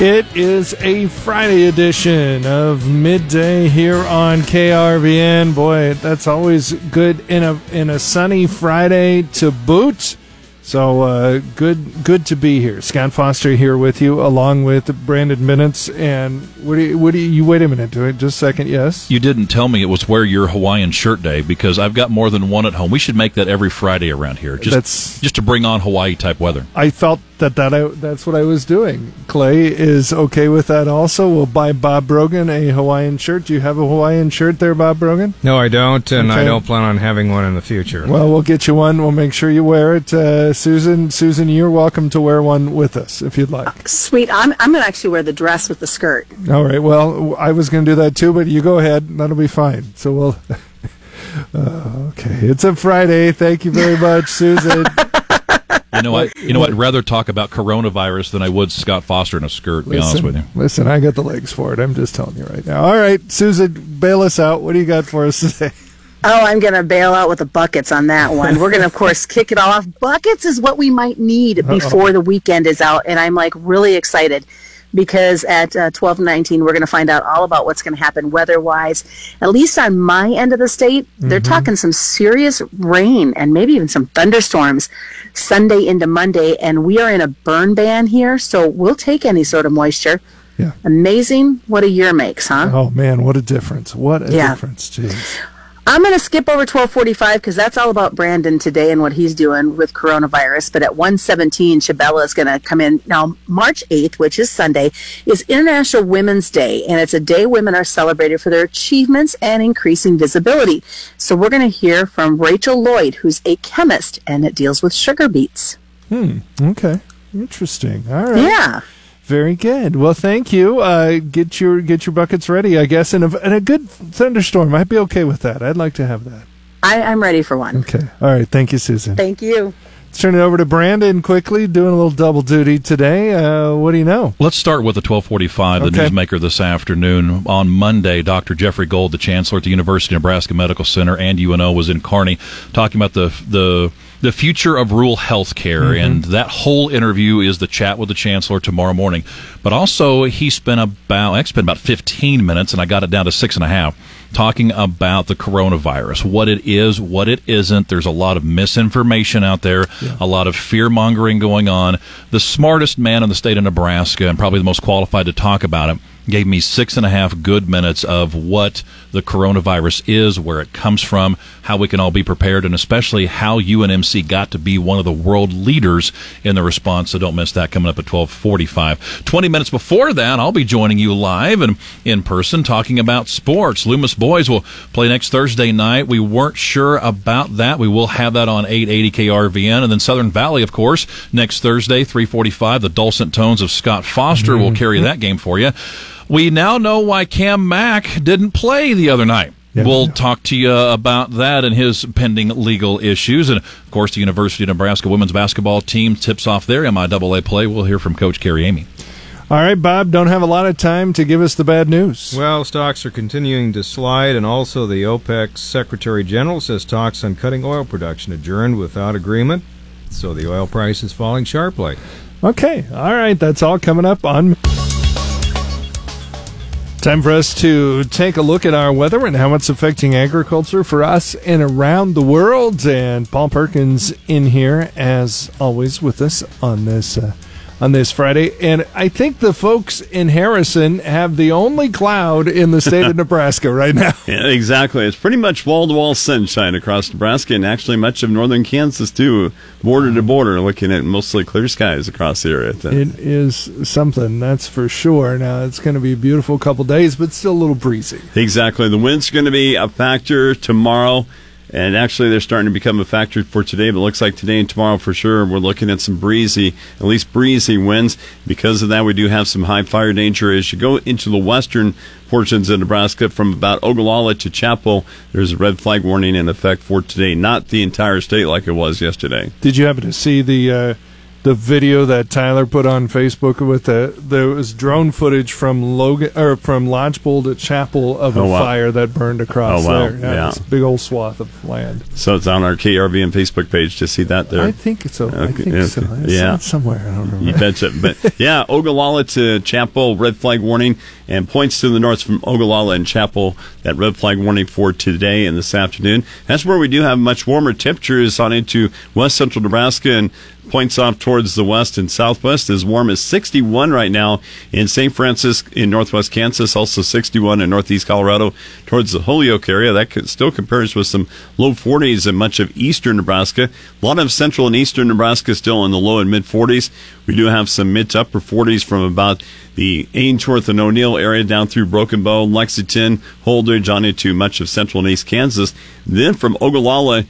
It is a Friday edition of midday here on KRVN. Boy, that's always good in a in a sunny Friday to boot. So uh, good, good to be here. Scott Foster here with you, along with Brandon Minutes. And what do you? What do you? you wait a minute. Do it just a second. Yes. You didn't tell me it was wear your Hawaiian shirt day because I've got more than one at home. We should make that every Friday around here. Just, That's- just to bring on Hawaii type weather. I felt that that I, that's what I was doing. Clay is okay with that. Also, we'll buy Bob Brogan a Hawaiian shirt. Do you have a Hawaiian shirt there, Bob Brogan? No, I don't, and I don't plan on having one in the future. Well, we'll get you one. We'll make sure you wear it, uh, Susan. Susan, you're welcome to wear one with us if you'd like. Sweet. I'm I'm gonna actually wear the dress with the skirt. All right. Well, I was going to do that too, but you go ahead. That'll be fine. So we'll. Uh, okay, it's a Friday. Thank you very much, Susan. You know what? You know what? I'd rather talk about coronavirus than I would Scott Foster in a skirt. To be honest with you. listen, I got the legs for it. I'm just telling you right now. All right, Susan, bail us out. What do you got for us today? Oh, I'm gonna bail out with the buckets on that one. We're gonna, of course, kick it off. Buckets is what we might need before the weekend is out, and I'm like really excited because at uh, 12:19 we're gonna find out all about what's gonna happen weather-wise. At least on my end of the state, they're talking some serious rain and maybe even some thunderstorms Sunday into Monday, and we are in a burn ban here, so we'll take any sort of moisture. Yeah. Amazing what a year makes, huh? Oh man, what a difference! What a Yeah. difference! Jeez. I'm going to skip over 1245 because that's all about Brandon today and what he's doing with coronavirus. But at 117, Shabella is going to come in. Now, March 8th, which is Sunday, is International Women's Day. And it's a day women are celebrated for their achievements and increasing visibility. So we're going to hear from Rachel Lloyd, who's a chemist and it deals with sugar beets. Hmm. Okay, interesting. All right. Yeah. Very good. Well, thank you. Uh, get your get your buckets ready, I guess. And a, and a good thunderstorm. I'd be okay with that. I'd like to have that. I, I'm ready for one. Okay. All right. Thank you, Susan. Thank you. Let's turn it over to Brandon quickly, doing a little double duty today. Uh, what do you know? Let's start with the 1245, the Okay. newsmaker this afternoon. On Monday, Dr. Jeffrey Gold, the chancellor at the University of Nebraska Medical Center and UNO, was in Kearney talking about the the the future of rural health care. Mm-hmm. And that whole interview is the chat with the chancellor tomorrow morning. But also, he spent about, I spent about 15 minutes, and I got it down to six and a half, talking about the coronavirus, what it is, what it isn't. There's a lot of misinformation out there, a lot of fear mongering going on. The smartest man in the state of Nebraska, and probably the most qualified to talk about it, gave me six and a half good minutes of what the coronavirus is, where it comes from, how we can all be prepared, and especially how UNMC got to be one of the world leaders in the response. So don't miss that coming up at 1245. 20 minutes before that, I'll be joining you live and in person talking about sports. Loomis boys will play next Thursday night. We weren't sure about that. We will have that on 880 KRVN. And then Southern Valley, of course, next Thursday, 345. The dulcet tones of Scott Foster will mm-hmm. carry that game for you. We now know why Cam Mack didn't play the other night. Yeah. we'll talk to you about that and his pending legal issues. And of course, the University of Nebraska women's basketball team tips off their MIAA play. We'll hear from Coach Carrie Eighmey. All right, Bob. Don't have a lot of time to give us the bad news. Well, stocks are continuing to slide, and also the OPEC Secretary General says talks on cutting oil production adjourned without agreement, so the oil price is falling sharply. Okay. All right. That's all coming up on. Time for us to take a look at our weather and how it's affecting agriculture for us and around the world. And Paul Perkins in here, as always, with us on this uh, on this Friday. And I think the folks in Harrison have the only cloud in the state of Nebraska right now. Yeah, exactly. It's pretty much wall to wall sunshine across Nebraska and actually much of northern Kansas too, border to border, looking at mostly clear skies across the area. It is something, that's for sure. Now, it's going to be a beautiful couple days, but still a little breezy. Exactly. The wind's going to be a factor tomorrow. And actually, they're starting to become a factor for today, but looks like today and tomorrow for sure, we're looking at some breezy, at least breezy winds. Because of that, we do have some high fire danger as you go into the western portions of Nebraska from about Ogallala to Chappell. There's a red flag warning in effect for today, not the entire state like it was yesterday. Did you happen to see the uh, the video that Tyler put on Facebook with the there was drone footage from Logan or from Lodgepole to Chappell of a Oh, wow. fire that burned across Oh, wow. there. Yeah. this big old swath of land. So it's on our KRVN Facebook page to see that there. I think it's so. I think okay. so. I Yeah. somewhere. I don't remember. You betcha. But yeah, Ogallala to Chappell, red flag warning, and points to the north from Ogallala and Chappell, that red flag warning for today and this afternoon. That's where we do have much warmer temperatures on into west central Nebraska and points off towards the west and southwest as warm as 61 right now in St. Francis in northwest Kansas, also 61 in northeast Colorado towards the Holyoke area. That still compares with some low 40s in much of eastern Nebraska. A lot of central and eastern Nebraska still in the low and mid 40s. We do have some mid to upper 40s from about the Ainsworth and O'Neill area down through Broken Bow, Lexington, Holdrege on into much of central and east Kansas. Then from Ogallala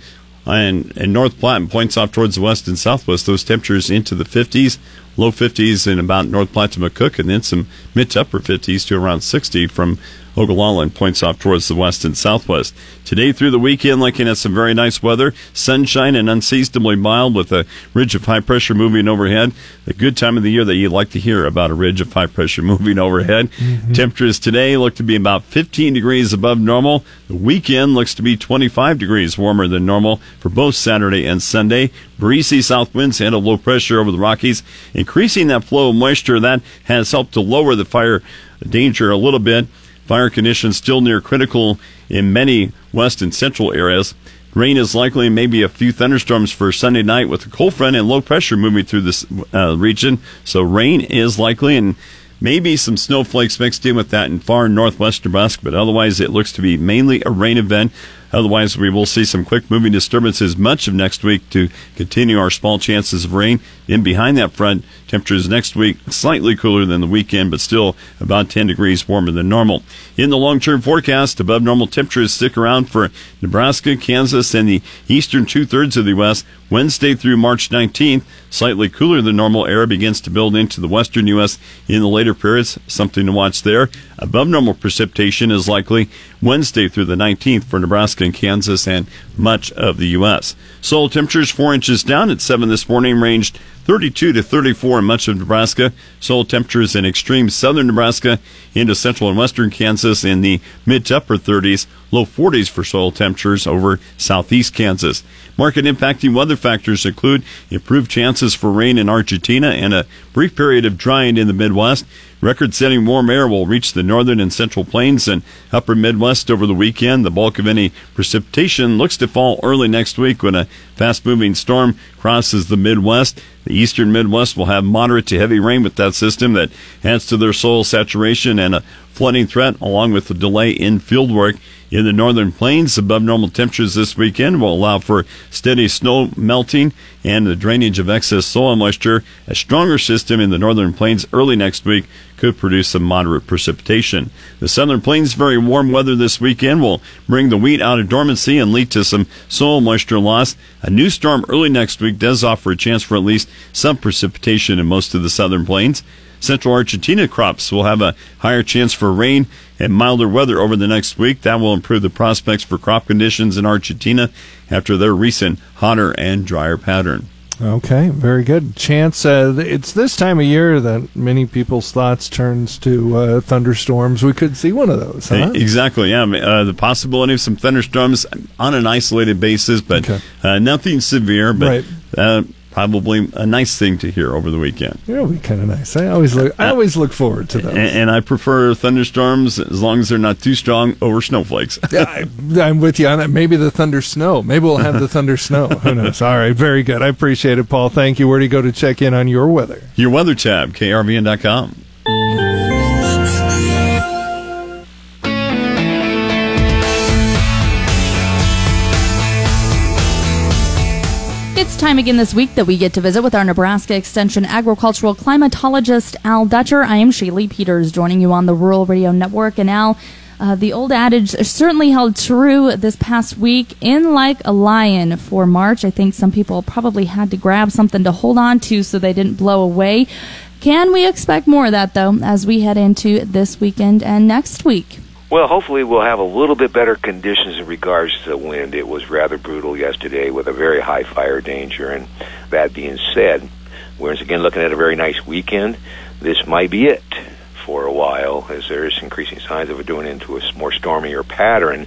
and, and North Platte and points off towards the west and southwest, those temperatures into the 50s, low 50s in about North Platte to McCook, and then some mid to upper 50s to around 60 from Ogallala and points off towards the west and southwest. Today through the weekend, looking at some very nice weather, sunshine and unseasonably mild with a ridge of high pressure moving overhead. A good time of the year that you'd like to hear about a ridge of high pressure moving overhead. Mm-hmm. Temperatures today look to be about 15 degrees above normal. The weekend looks to be 25 degrees warmer than normal for both Saturday and Sunday. Breezy south winds and a low pressure over the Rockies, increasing that flow of moisture that has helped to lower the fire danger a little bit. Fire conditions still near critical in many west and central areas. Rain is likely, maybe a few thunderstorms for Sunday night with a cold front and low pressure moving through this uh, region. So rain is likely and maybe some snowflakes mixed in with that in far northwest Nebraska, but otherwise it looks to be mainly a rain event. Otherwise, we will see some quick moving disturbances much of next week to continue our small chances of rain. In behind that front, temperatures next week slightly cooler than the weekend, but still about 10 degrees warmer than normal. In the long term forecast, above normal temperatures stick around for Nebraska, Kansas, and the eastern two thirds of the U.S. Wednesday through March 19th. Slightly cooler than normal air begins to build into the western U.S. in the later periods. Something to watch there. Above normal precipitation is likely Wednesday through the 19th for Nebraska and Kansas and much of the U.S. Soil temperatures four inches down at 7 this morning, ranged 32 to 34 in much of Nebraska. Soil temperatures in extreme southern Nebraska into central and western Kansas in the mid to upper 30s, low 40s for soil temperatures over southeast Kansas. Market impacting weather factors include improved chances for rain in Argentina and a brief period of drying in the Midwest. Record setting warm air will reach the northern and central plains and upper Midwest over the weekend. The bulk of any precipitation looks to fall early next week when a fast moving storm crosses the Midwest. The eastern Midwest will have moderate to heavy rain with that system that adds to their soil saturation and a flooding threat, along with a delay in field work. In the northern plains, above normal temperatures this weekend will allow for steady snow melting and the drainage of excess soil moisture. A stronger system in the northern plains early next week could produce some moderate precipitation. The southern plains, very warm weather this weekend will bring the wheat out of dormancy and lead to some soil moisture loss. A new storm early next week does offer a chance for at least some precipitation in most of the southern plains. Central Argentina crops will have a higher chance for rain and milder weather over the next week. That will improve the prospects for crop conditions in Argentina after their recent hotter and drier pattern. Okay, very good. Chance, uh, it's this time of year that many people's thoughts turns to uh, thunderstorms. We could see one of those, huh? Exactly, yeah. Uh, the possibility of some thunderstorms on an isolated basis, but Okay. uh, nothing severe, but Right. Probably a nice thing to hear over the weekend. Yeah, it'll be kind of nice. I always look. I always look forward to those. And, and I prefer thunderstorms as long as they're not too strong over snowflakes. Yeah, I, I'm with you on that. Maybe the thunder snow. Maybe we'll have the thunder snow. Who knows? All right, very good. I appreciate it, Paul. Thank you. Where do you go to check in on your weather? Your weather tab, krvn.com. time again this week that we get to visit with our Nebraska Extension agricultural climatologist Al Dutcher. I am Shaylee Peters, joining you on the Rural Radio Network. And Al, uh, the old adage certainly held true this past week. In like a lion for March, I think some people probably had to grab something to hold on to so they didn't blow away. Can we expect more of that though as we head into this weekend and next week? Well, hopefully we'll have a little bit better conditions in regards to the wind. It was rather brutal yesterday with a very high fire danger, and that being said, We're again looking at a very nice weekend. This might be it for a while, as there is increasing signs of it doing into a more stormier pattern.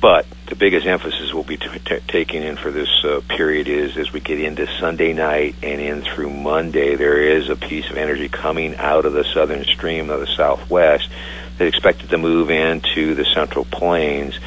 But the biggest emphasis we'll be t- t- taking in for this uh, period is as we get into Sunday night and in through Monday, there is a piece of energy coming out of the southern stream of the southwest that's expected to move into the central plains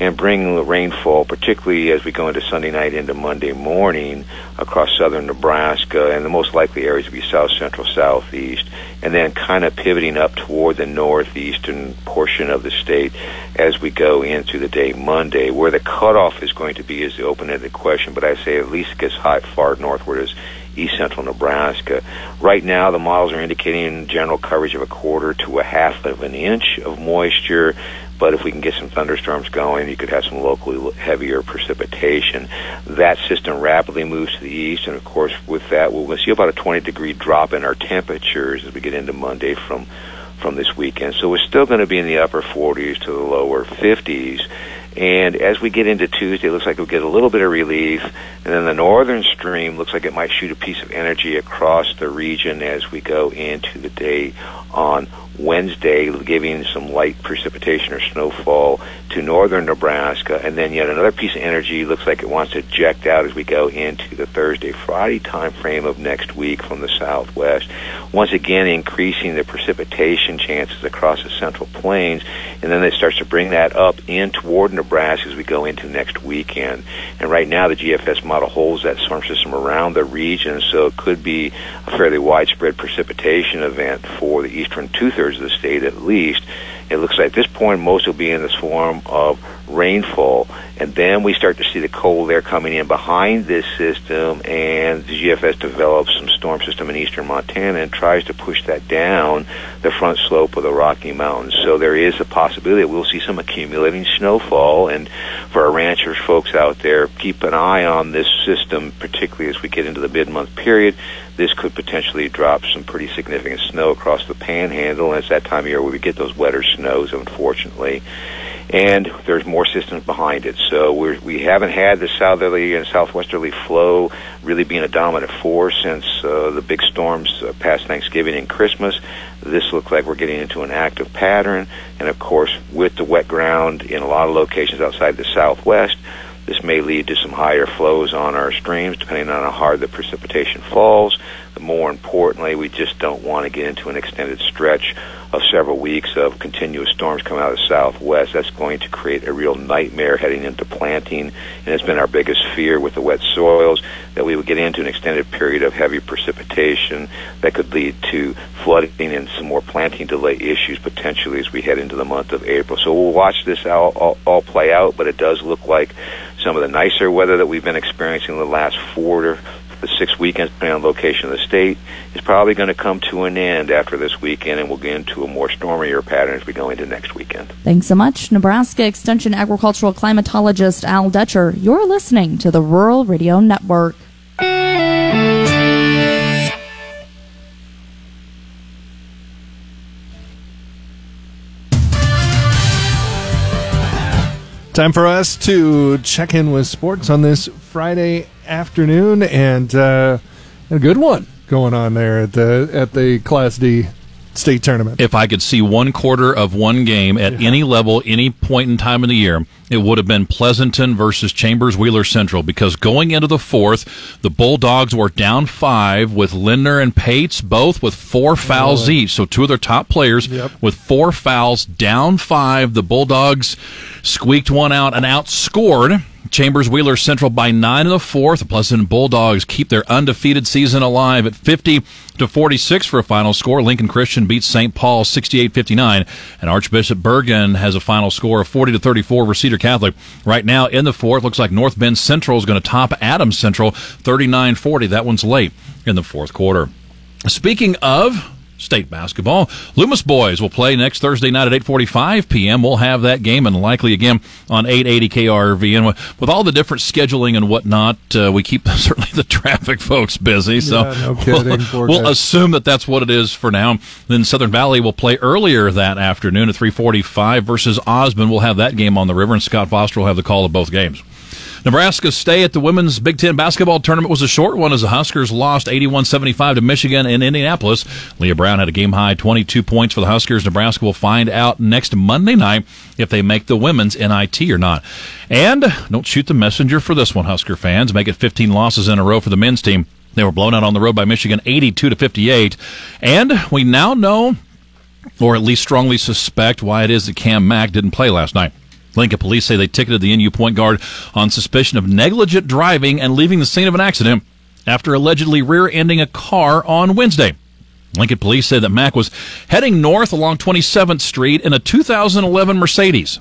and bring the rainfall, particularly as we go into Sunday night into Monday morning across southern Nebraska, and the most likely areas will be south central, southeast, and then kind of pivoting up toward the northeastern portion of the state as we go into the day Monday. Where the cutoff is going to be is the open-ended question, but I say at least it gets high far northward as east central Nebraska. Right now, the models are indicating general coverage of a quarter to a half of an inch of moisture but if we can get some thunderstorms going, you could have some locally heavier precipitation. That system rapidly moves to the east, and of course, with that, we'll see about a 20 degree drop in our temperatures as we get into Monday from from this weekend. So we're still going to be in the upper 40s to the lower 50s. And as we get into Tuesday, it looks like we'll get a little bit of relief. And then the northern stream looks like it might shoot a piece of energy across the region as we go into the day on Wednesday, giving some light precipitation or snowfall to northern Nebraska, and then yet another piece of energy looks like it wants to eject out as we go into the Thursday, Friday time frame of next week from the southwest. Once again, increasing the precipitation chances across the central plains, and then it starts to bring that up in toward Nebraska as we go into next weekend. And right now, the GFS model holds that storm system around the region, so it could be a fairly widespread precipitation event for the eastern two thirds thirds of the state at least. It looks like at this point most will be in this form of rainfall, and then we start to see the cold air coming in behind this system, and the GFS develops some storm system in eastern Montana and tries to push that down the front slope of the Rocky Mountains. So there is a possibility that we'll see some accumulating snowfall, and for our ranchers folks out there, keep an eye on this system, particularly as we get into the mid-month period this could potentially drop some pretty significant snow across the panhandle. And it's that time of year where we get those wetter snows, unfortunately. And there's more systems behind it. So we're, we haven't had the southerly and southwesterly flow really being a dominant force since uh, the big storms uh, past Thanksgiving and Christmas. This looks like we're getting into an active pattern. And of course, with the wet ground in a lot of locations outside the southwest, this may lead to some higher flows on our streams, depending on how hard the precipitation falls. But more importantly, we just don't want to get into an extended stretch of several weeks of continuous storms coming out of the southwest. That's going to create a real nightmare heading into planting, and it's been our biggest fear with the wet soils that we would get into an extended period of heavy precipitation that could lead to flooding and some more planting delay issues potentially as we head into the month of April. So we'll watch this all, all, all play out, but it does look like some of the nicer weather that we've been experiencing in the last four to the six weekends, depending on location of the state, is probably going to come to an end after this weekend, and we'll get into a more stormier pattern as we go into next weekend. Thanks so much, Nebraska Extension agricultural climatologist Al Dutcher. You're listening to the Rural Radio Network. Time for us to check in with sports on this Friday afternoon, and uh, a good one going on there at the at the Class D state tournament. If I could see one quarter of one game at yeah. any level, any point in time in the year, it would have been Pleasanton versus Chambers Wheeler Central because going into the fourth, the Bulldogs were down five with Lindner and Pates, both with four oh, fouls each. So two of their top players yep. with four fouls, down five. The Bulldogs squeaked one out and outscored Chambers Wheeler Central by nine in the fourth. The Pleasant Bulldogs keep their undefeated season alive at 50 to 46 for a final score. Lincoln Christian beats St. Paul 68-59, and Archbishop Bergan has a final score of 40 to 34 over Cedar Catholic. Right now in the fourth, looks like North Bend Central is going to top Adams Central 39-40. That one's late in the fourth quarter. Speaking of state basketball. Loomis boys will play next Thursday night at 8:45 p.m. We'll have that game and likely again on 880 KRV. And with all the different scheduling and whatnot, uh, we keep certainly the traffic folks busy. So yeah, no kidding, we'll, we'll assume that that's what it is for now. Then Southern Valley will play earlier that afternoon at 3:45 versus Osmond. We'll have that game on the river, and Scott Foster will have the call of both games. Nebraska's stay at the women's Big Ten basketball tournament was a short one as the Huskers lost 81-75 to Michigan in Indianapolis. Leigha Brown had a game high 22 points for the Huskers. Nebraska will find out next Monday night if they make the women's NIT or not. And don't shoot the messenger for this one, Husker fans. Make it 15 losses in a row for the men's team. They were blown out on the road by Michigan 82 to 58. And we now know or at least strongly suspect why it is that Cam Mack didn't play last night. Lincoln police say they ticketed the NU point guard on suspicion of negligent driving and leaving the scene of an accident after allegedly rear ending a car on Wednesday. Lincoln police say that Mack was heading north along 27th Street in a 2011 Mercedes.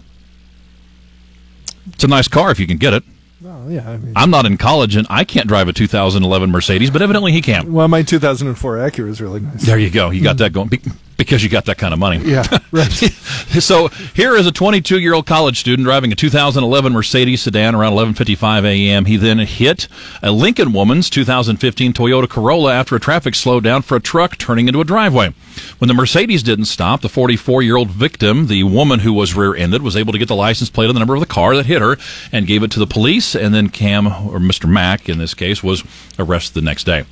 It's a nice car if you can get it. Well, yeah. I mean, I'm not in college and I can't drive a 2011 Mercedes, but evidently he can. well, my 2004 Acura is really nice. There you go. You got that going because you got that kind of money. Yeah, right. so here is a 22 year old college student driving a 2011 Mercedes sedan around 11:55 a.m. He then hit a Lincoln woman's 2015 Toyota Corolla after a traffic slowed down for a truck turning into a driveway. When the Mercedes didn't stop, the 44 year old victim, the woman who was rear ended, was able to get the license plate and the number of the car that hit her and gave it to the police. And then Cam or Mr. Mack in this case was arrested the next day.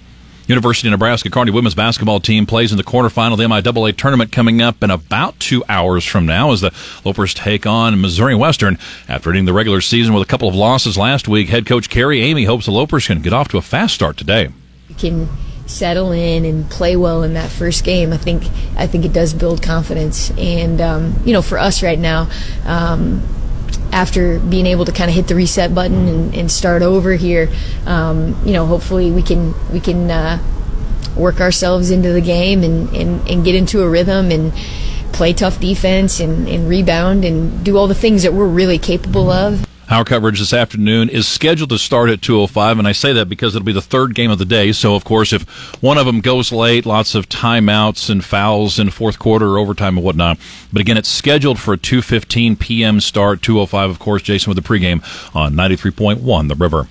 University of Nebraska Kearney women's basketball team plays in the quarterfinal of the MIAA tournament coming up in about two hours from now as the Lopers take on Missouri Western. After ending the regular season with a couple of losses last week, head coach Carrie Eighmey hopes the Lopers can get off to a fast start today. You can settle in and play well in that first game. I think I think it does build confidence, and um, you know, for us right now. Um, after being able to kind of hit the reset button and, and start over here, um, you know, hopefully we can we can uh, work ourselves into the game and, and, and get into a rhythm and play tough defense and, and rebound and do all the things that we're really capable of. Our coverage this afternoon is scheduled to start at 2:05, and I say that because it'll be the third game of the day. So, of course, if one of them goes late, lots of timeouts and fouls in fourth quarter, overtime, and whatnot. But again, it's scheduled for a 2:15 p.m. start. 2:05, of course, Jason with the pregame on 93.1 The River.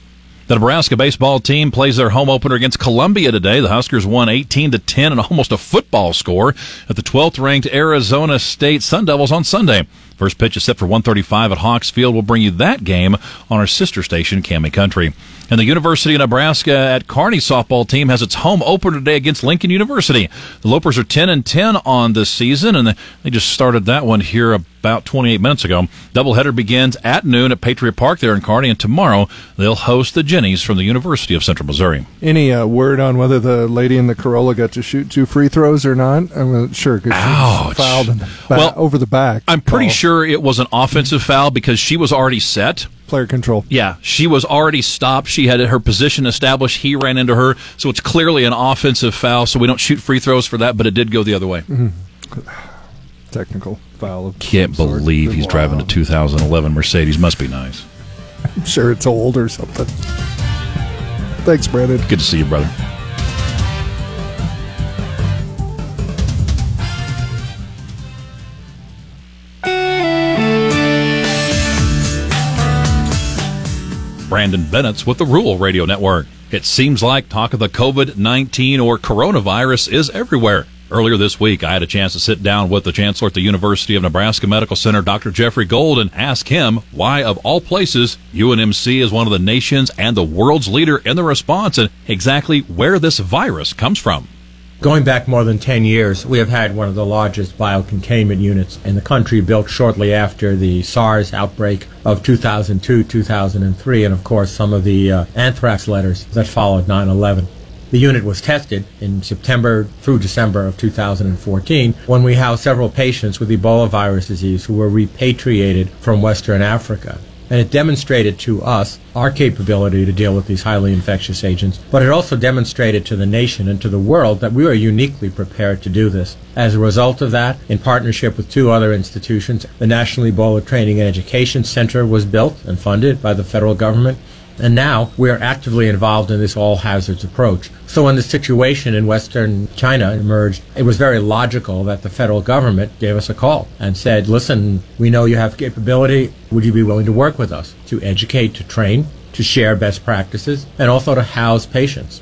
The Nebraska baseball team plays their home opener against Columbia today. The Huskers won 18 to 10 and almost a football score at the 12th ranked Arizona State Sun Devils on Sunday. First pitch is set for 135 at Hawks Field. We'll bring you that game on our sister station, Cami Country. And the University of Nebraska at Kearney softball team has its home opener today against Lincoln University. The Lopers are 10 and 10 on this season, and they just started that one here about 28 minutes ago. Doubleheader begins at noon at Patriot Park there in Kearney, and tomorrow they'll host the Jennies from the University of Central Missouri. Any uh, word on whether the lady in the Corolla got to shoot two free throws or not? I'm not sure because she Ouch. fouled in the ba- Well, over the back. I'm pretty call. sure it was an offensive foul because she was already set. player control. Yeah, she was already stopped. She had her position established. He ran into her, so it's clearly an offensive foul. So we don't shoot free throws for that, but it did go the other way. Technical foul. Of Can't believe he's driving a 2011 Mercedes. Must be nice. I'm sure it's old or something. Thanks, Brandon. Good to see you, brother. Brandon Bennett's with the Rural Radio Network. It seems like talk of the COVID 19 or coronavirus is everywhere. Earlier this week, I had a chance to sit down with the Chancellor at the University of Nebraska Medical Center, Dr. Jeffrey Gold, and ask him why, of all places, UNMC is one of the nation's and the world's leader in the response and exactly where this virus comes from. Going back more than 10 years, we have had one of the largest biocontainment units in the country built shortly after the SARS outbreak of 2002, 2003, and of course some of the uh, anthrax letters that followed 9 11. The unit was tested in September through December of 2014 when we housed several patients with Ebola virus disease who were repatriated from Western Africa. And it demonstrated to us our capability to deal with these highly infectious agents, but it also demonstrated to the nation and to the world that we are uniquely prepared to do this. As a result of that, in partnership with two other institutions, the National Ebola Training and Education Center was built and funded by the federal government, and now we are actively involved in this all hazards approach. So when the situation in Western China emerged, it was very logical that the federal government gave us a call and said, listen, we know you have capability. Would you be willing to work with us to educate, to train, to share best practices, and also to house patients?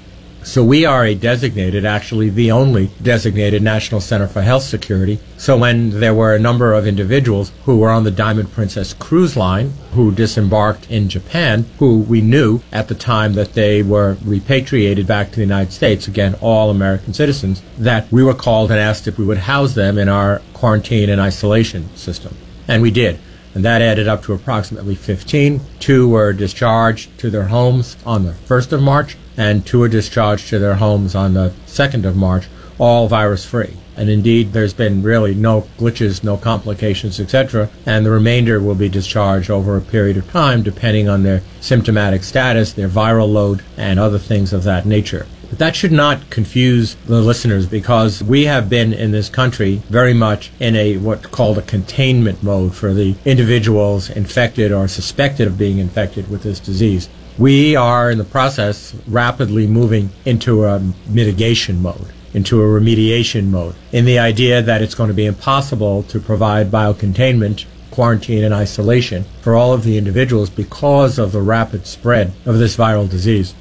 So we are a designated, actually the only designated National Center for Health Security. So when there were a number of individuals who were on the Diamond Princess cruise line who disembarked in Japan, who we knew at the time that they were repatriated back to the United States, again, all American citizens, that we were called and asked if we would house them in our quarantine and isolation system. And we did and that added up to approximately 15. Two were discharged to their homes on the 1st of March, and two were discharged to their homes on the 2nd of March, all virus free. And indeed, there's been really no glitches, no complications, etc. And the remainder will be discharged over a period of time, depending on their symptomatic status, their viral load, and other things of that nature. That should not confuse the listeners because we have been in this country very much in a what's called a containment mode for the individuals infected or suspected of being infected with this disease. We are in the process rapidly moving into a mitigation mode, into a remediation mode, in the idea that it's going to be impossible to provide biocontainment quarantine and isolation for all of the individuals because of the rapid spread of this viral disease.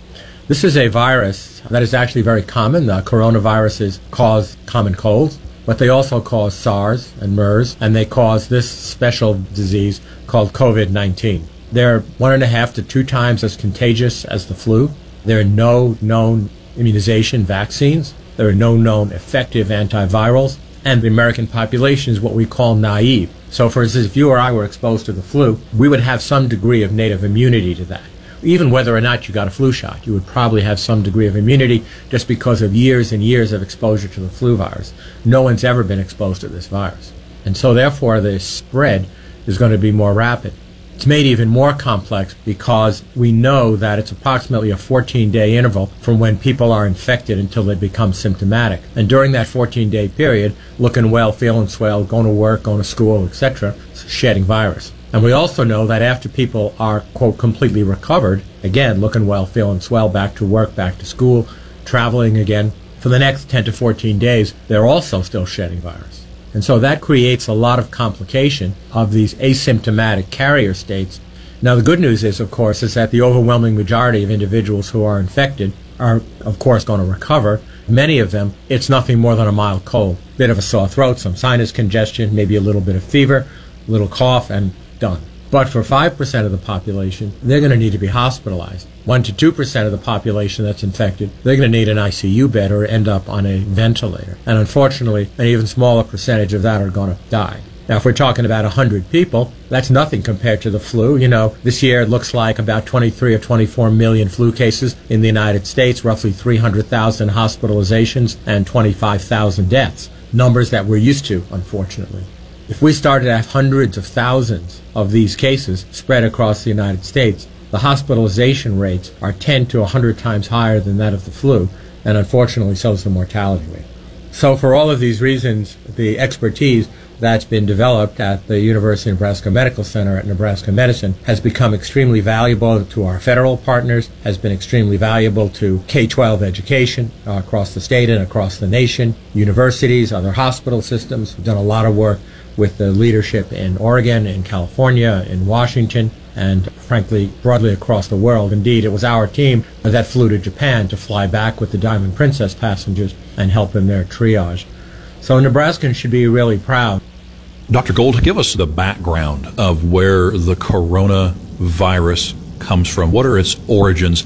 This is a virus that is actually very common. The coronaviruses cause common colds, but they also cause SARS and MERS, and they cause this special disease called COVID 19. They're one and a half to two times as contagious as the flu. There are no known immunization vaccines. There are no known effective antivirals. And the American population is what we call naive. So, for instance, if you or I were exposed to the flu, we would have some degree of native immunity to that even whether or not you got a flu shot, you would probably have some degree of immunity just because of years and years of exposure to the flu virus. No one's ever been exposed to this virus. And so, therefore, the spread is going to be more rapid. It's made even more complex because we know that it's approximately a 14 day interval from when people are infected until they become symptomatic. And during that 14 day period, looking well, feeling swell, going to work, going to school, etc., shedding virus. And we also know that after people are, quote, completely recovered, again, looking well, feeling swell, back to work, back to school, traveling again, for the next 10 to 14 days, they're also still shedding virus. And so that creates a lot of complication of these asymptomatic carrier states. Now, the good news is, of course, is that the overwhelming majority of individuals who are infected are, of course, going to recover. Many of them, it's nothing more than a mild cold, bit of a sore throat, some sinus congestion, maybe a little bit of fever, a little cough, and done. But for 5% of the population, they're going to need to be hospitalized. 1 to 2% of the population that's infected, they're going to need an ICU bed or end up on a ventilator. And unfortunately, an even smaller percentage of that are going to die. Now, if we're talking about 100 people, that's nothing compared to the flu. You know, this year it looks like about 23 or 24 million flu cases in the United States, roughly 300,000 hospitalizations, and 25,000 deaths. Numbers that we're used to, unfortunately. If we started to have hundreds of thousands of these cases spread across the United States, the hospitalization rates are 10 to 100 times higher than that of the flu, and unfortunately, so is the mortality rate. So, for all of these reasons, the expertise that's been developed at the University of Nebraska Medical Center at Nebraska Medicine has become extremely valuable to our federal partners, has been extremely valuable to K 12 education across the state and across the nation, universities, other hospital systems. We've done a lot of work with the leadership in Oregon, in California, in Washington, and frankly, broadly across the world. Indeed, it was our team that flew to Japan to fly back with the Diamond Princess passengers and help in their triage. So Nebraskans should be really proud. Dr. Gold, give us the background of where the coronavirus comes from. What are its origins?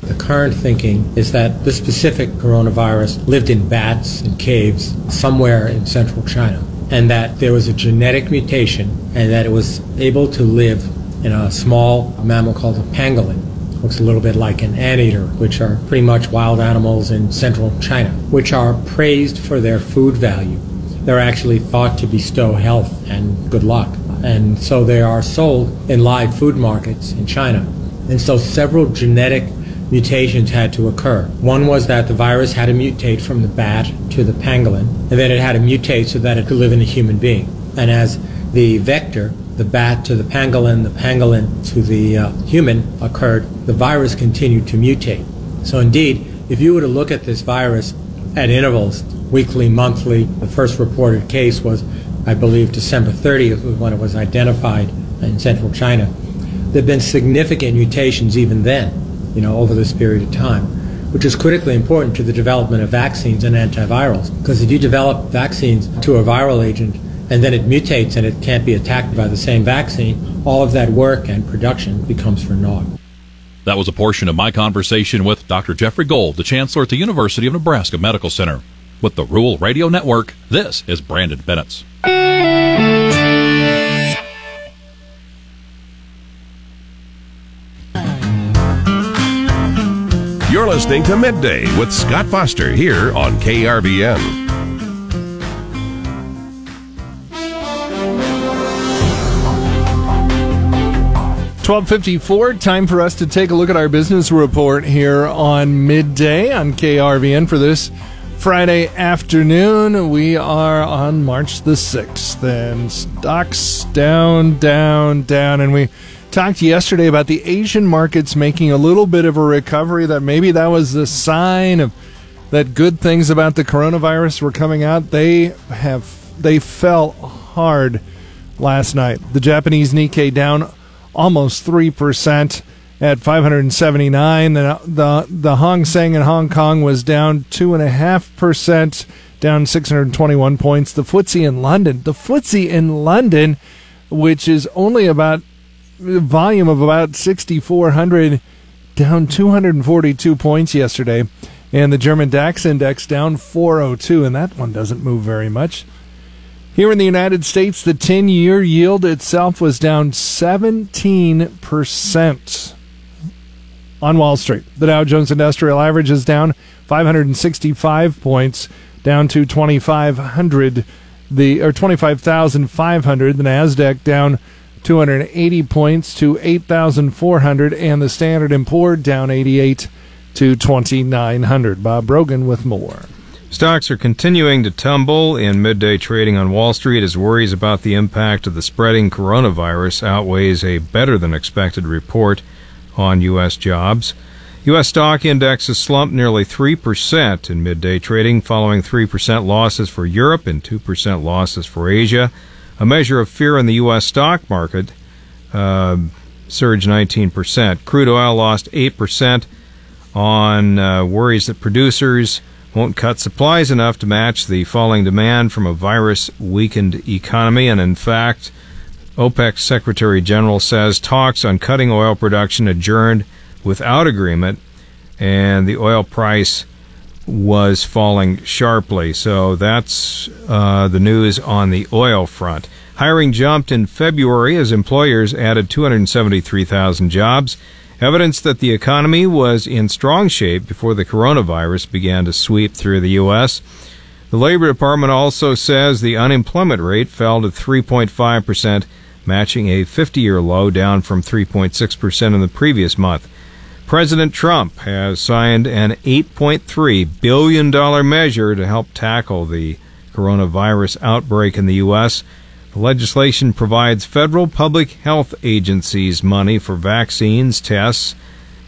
The current thinking is that the specific coronavirus lived in bats and caves somewhere in central China and that there was a genetic mutation and that it was able to live in a small mammal called a pangolin. Looks a little bit like an anteater, which are pretty much wild animals in central China, which are praised for their food value. They're actually thought to bestow health and good luck. And so they are sold in live food markets in China. And so several genetic mutations had to occur. One was that the virus had to mutate from the bat to the pangolin, and then it had to mutate so that it could live in a human being. And as the vector, the bat to the pangolin, the pangolin to the uh, human occurred, the virus continued to mutate. So indeed, if you were to look at this virus at intervals, weekly, monthly, the first reported case was, I believe, December 30th was when it was identified in central China. There have been significant mutations even then you know, over this period of time. which is critically important to the development of vaccines and antivirals. Because if you develop vaccines to a viral agent and then it mutates and it can't be attacked by the same vaccine, all of that work and production becomes for naught. That was a portion of my conversation with Dr. Jeffrey Gold, the Chancellor at the University of Nebraska Medical Center. With the Rural Radio Network, this is Brandon Bennett's. You're listening to Midday with Scott Foster here on KRVN. 1254, time for us to take a look at our business report here on midday on KRVN for this Friday afternoon. We are on March the 6th, and stocks down, down, down. And we talked yesterday about the Asian markets making a little bit of a recovery, that maybe that was the sign of that good things about the coronavirus were coming out. They have, they fell hard last night. The Japanese Nikkei down almost 3% at 579. The, the, the Hang Seng in Hong Kong was down 2.5%, down 621 points. The FTSE in London, the FTSE in London, which is only about volume of about 6,400, down 242 points yesterday. And the German DAX index down 402, and that one doesn't move very much. Here in the United States, the 10 year yield itself was down 17% on Wall Street. The Dow Jones Industrial Average is down 565 points, down to 2,500. The or 25,500. The Nasdaq down 280 points to 8,400, and the Standard & Poor down 88 to 2,900. Bob Brogan with more. Stocks are continuing to tumble in midday trading on Wall Street as worries about the impact of the spreading coronavirus outweighs a better than expected report on U.S. jobs. U.S. stock indexes slumped nearly 3% in midday trading, following 3% losses for Europe and 2% losses for Asia. A measure of fear in the U.S. stock market uh, surged 19%. Crude oil lost 8% on uh, worries that producers won't cut supplies enough to match the falling demand from a virus weakened economy. And in fact, OPEC Secretary General says talks on cutting oil production adjourned without agreement, and the oil price was falling sharply. So that's uh, the news on the oil front. Hiring jumped in February as employers added 273,000 jobs. Evidence that the economy was in strong shape before the coronavirus began to sweep through the U.S. The Labor Department also says the unemployment rate fell to 3.5%, matching a 50 year low down from 3.6% in the previous month. President Trump has signed an $8.3 billion measure to help tackle the coronavirus outbreak in the U.S. The legislation provides federal public health agencies money for vaccines, tests,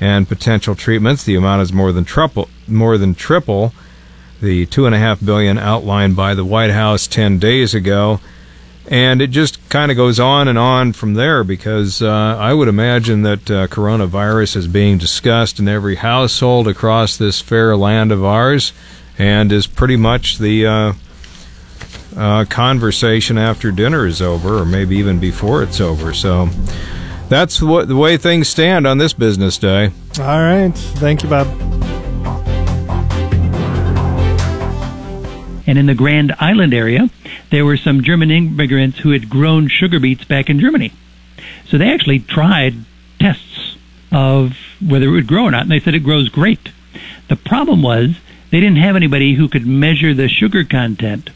and potential treatments. The amount is more than triple, more than triple the two and a half billion outlined by the White House ten days ago. And it just kind of goes on and on from there because uh, I would imagine that uh, coronavirus is being discussed in every household across this fair land of ours and is pretty much the uh, uh, conversation after dinner is over, or maybe even before it's over. So that's what the way things stand on this business day. All right. Thank you, Bob. And in the Grand Island area, there were some German immigrants who had grown sugar beets back in Germany. So they actually tried tests of whether it would grow or not, and they said it grows great. The problem was they didn't have anybody who could measure the sugar content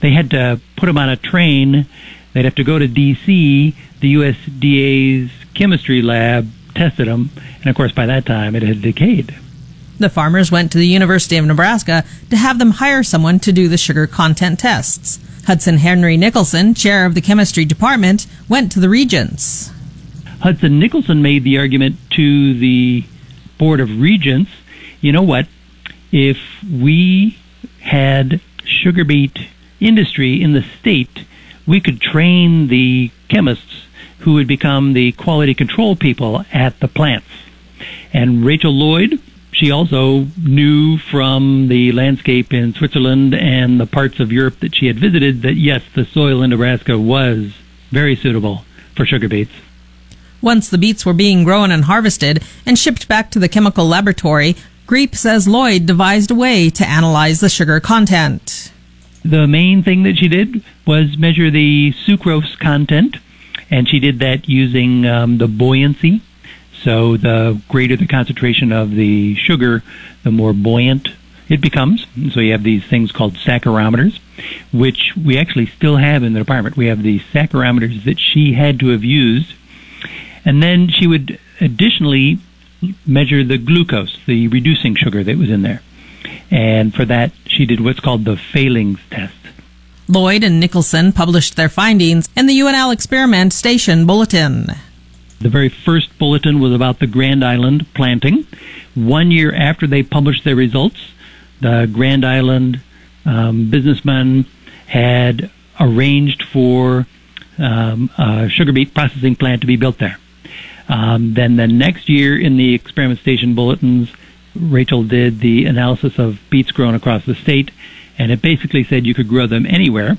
they had to put them on a train. They'd have to go to D.C. The USDA's chemistry lab tested them, and of course, by that time, it had decayed. The farmers went to the University of Nebraska to have them hire someone to do the sugar content tests. Hudson Henry Nicholson, chair of the chemistry department, went to the regents. Hudson Nicholson made the argument to the Board of Regents you know what? If we had sugar beet industry in the state, we could train the chemists who would become the quality control people at the plants. And Rachel Lloyd, she also knew from the landscape in Switzerland and the parts of Europe that she had visited that yes, the soil in Nebraska was very suitable for sugar beets. Once the beets were being grown and harvested and shipped back to the chemical laboratory, Greep says Lloyd devised a way to analyze the sugar content. The main thing that she did was measure the sucrose content, and she did that using um, the buoyancy. So the greater the concentration of the sugar, the more buoyant it becomes. So you have these things called saccharometers, which we actually still have in the department. We have the saccharometers that she had to have used. And then she would additionally measure the glucose, the reducing sugar that was in there. And for that, she did what's called the Fehling's test. Lloyd and Nicholson published their findings in the UNL Experiment Station Bulletin. The very first bulletin was about the Grand Island planting. One year after they published their results, the Grand Island um, businessman had arranged for um, a sugar beet processing plant to be built there. Um, then the next year in the experiment station bulletins, Rachel did the analysis of beets grown across the state, and it basically said you could grow them anywhere.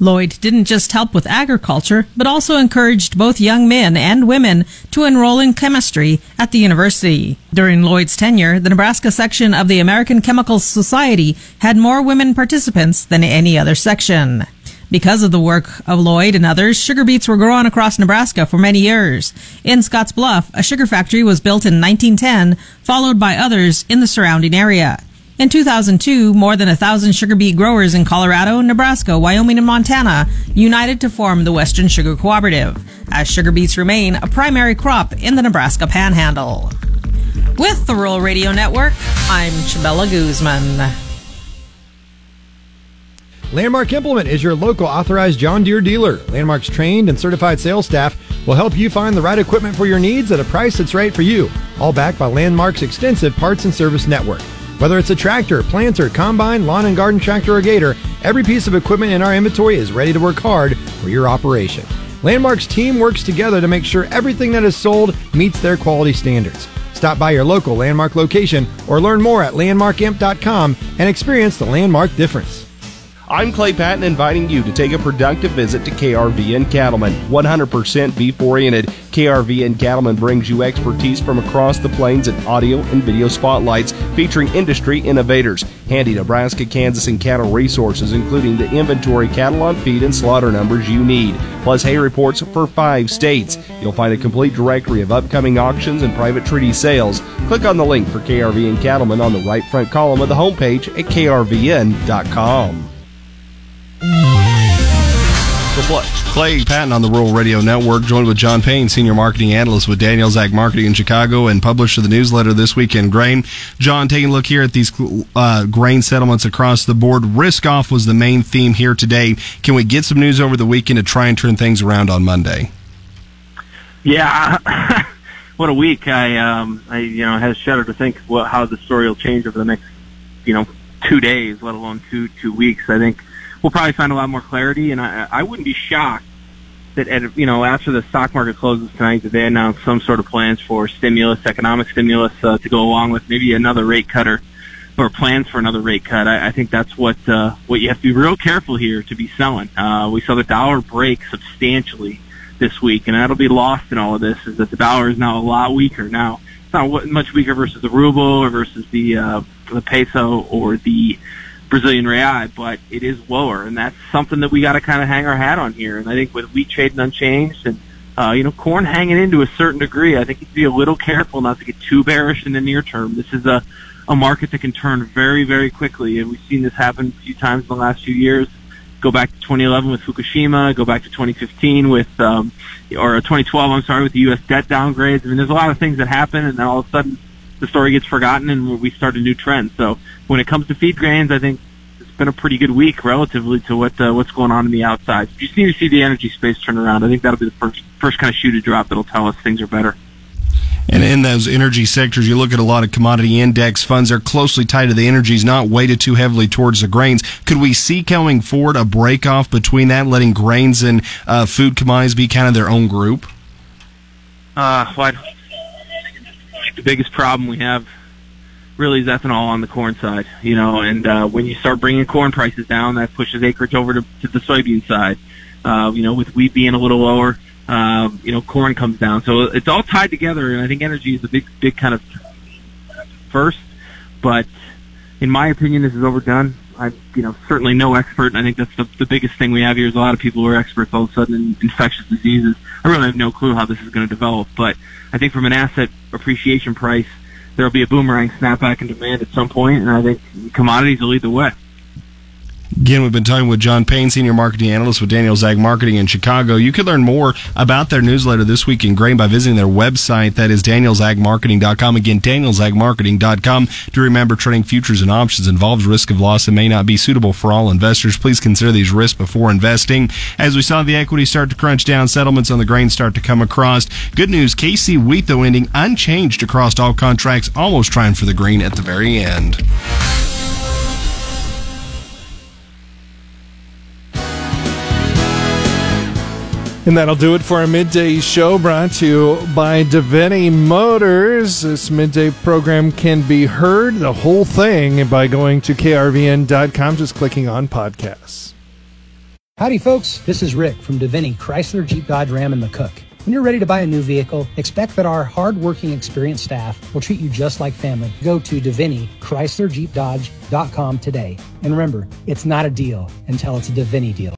Lloyd didn't just help with agriculture, but also encouraged both young men and women to enroll in chemistry at the university. During Lloyd's tenure, the Nebraska section of the American Chemical Society had more women participants than any other section. Because of the work of Lloyd and others, sugar beets were grown across Nebraska for many years. In Scotts Bluff, a sugar factory was built in 1910, followed by others in the surrounding area. In 2002, more than a thousand sugar beet growers in Colorado, Nebraska, Wyoming, and Montana united to form the Western Sugar Cooperative, as sugar beets remain a primary crop in the Nebraska Panhandle. With the Rural Radio Network, I'm Chabella Guzman. Landmark Implement is your local authorized John Deere dealer. Landmark's trained and certified sales staff will help you find the right equipment for your needs at a price that's right for you, all backed by Landmark's extensive parts and service network. Whether it's a tractor, planter, combine, lawn and garden tractor, or gator, every piece of equipment in our inventory is ready to work hard for your operation. Landmark's team works together to make sure everything that is sold meets their quality standards. Stop by your local Landmark location or learn more at landmarkimp.com and experience the Landmark difference. I'm Clay Patton inviting you to take a productive visit to KRVN Cattlemen. 100% beef oriented, KRVN Cattlemen brings you expertise from across the plains in audio and video spotlights featuring industry innovators, handy Nebraska, Kansas, and cattle resources, including the inventory, cattle on feed, and slaughter numbers you need, plus hay reports for five states. You'll find a complete directory of upcoming auctions and private treaty sales. Click on the link for KRVN Cattlemen on the right front column of the homepage at krvn.com. Clay Patton on the Rural Radio Network, joined with John Payne, Senior Marketing Analyst with Daniels Ag Marketing in Chicago, and published the newsletter this week in Grain. John, taking a look here at these uh, grain settlements across the board. Risk off was the main theme here today. Can we get some news over the weekend to try and turn things around on Monday? Yeah. what a week! I, um, I, you know, had a shudder to think what, how the story will change over the next, you know, two days, let alone two two weeks. I think we'll probably find a lot more clarity, and I, I wouldn't be shocked that at, you know after the stock market closes tonight that they announce some sort of plans for stimulus, economic stimulus uh, to go along with maybe another rate cut or, or plans for another rate cut. I, I think that's what uh, what you have to be real careful here to be selling. Uh, we saw the dollar break substantially this week, and that'll be lost in all of this. Is that the dollar is now a lot weaker now. It's not much weaker versus the ruble or versus the uh, the peso or the Brazilian real, but it is lower, and that's something that we got to kind of hang our hat on here. And I think with wheat trading unchanged and uh, you know corn hanging in to a certain degree, I think you to be a little careful not to get too bearish in the near term. This is a a market that can turn very very quickly, and we've seen this happen a few times in the last few years. Go back to 2011 with Fukushima. Go back to 2015 with, um, or 2012. I'm sorry, with the U.S. debt downgrades. I mean, there's a lot of things that happen, and then all of a sudden the story gets forgotten and we start a new trend. So when it comes to feed grains, I think it's been a pretty good week relatively to what uh, what's going on in the outside. You just need to see the energy space turn around. I think that'll be the first first kind of shoe to drop that'll tell us things are better. And in those energy sectors, you look at a lot of commodity index funds. They're closely tied to the energies, not weighted too heavily towards the grains. Could we see going forward a break off between that, letting grains and uh, food commodities be kind of their own group? Uh, well, the biggest problem we have really is ethanol on the corn side. You know, and uh, when you start bringing corn prices down, that pushes acreage over to, to the soybean side. Uh, you know, with wheat being a little lower, uh, you know, corn comes down. So it's all tied together, and I think energy is a big, big kind of first. But in my opinion, this is overdone. I'm, you know, certainly no expert, and I think that's the, the biggest thing we have here is a lot of people who are experts all of a sudden in infectious diseases. I really have no clue how this is going to develop, but I think from an asset appreciation price, there'll be a boomerang snapback in demand at some point, and I think commodities will lead the way. Again, we've been talking with John Payne, Senior Marketing Analyst with Daniels Ag Marketing in Chicago. You can learn more about their newsletter this week in grain by visiting their website. That is danielsagmarketing.com. Again, danielsagmarketing.com. Do remember trading futures and options involves risk of loss and may not be suitable for all investors. Please consider these risks before investing. As we saw the equity start to crunch down, settlements on the grain start to come across. Good news, KC wheat though ending unchanged across all contracts, almost trying for the green at the very end. And that'll do it for our midday show brought to you by Davini Motors. This midday program can be heard, the whole thing, by going to krvn.com, just clicking on podcasts. Howdy, folks. This is Rick from Davini Chrysler Jeep Dodge Ram and McCook. When you're ready to buy a new vehicle, expect that our hardworking, experienced staff will treat you just like family. Go to Davini Chrysler Jeep Dodge.com today. And remember, it's not a deal until it's a Davini deal.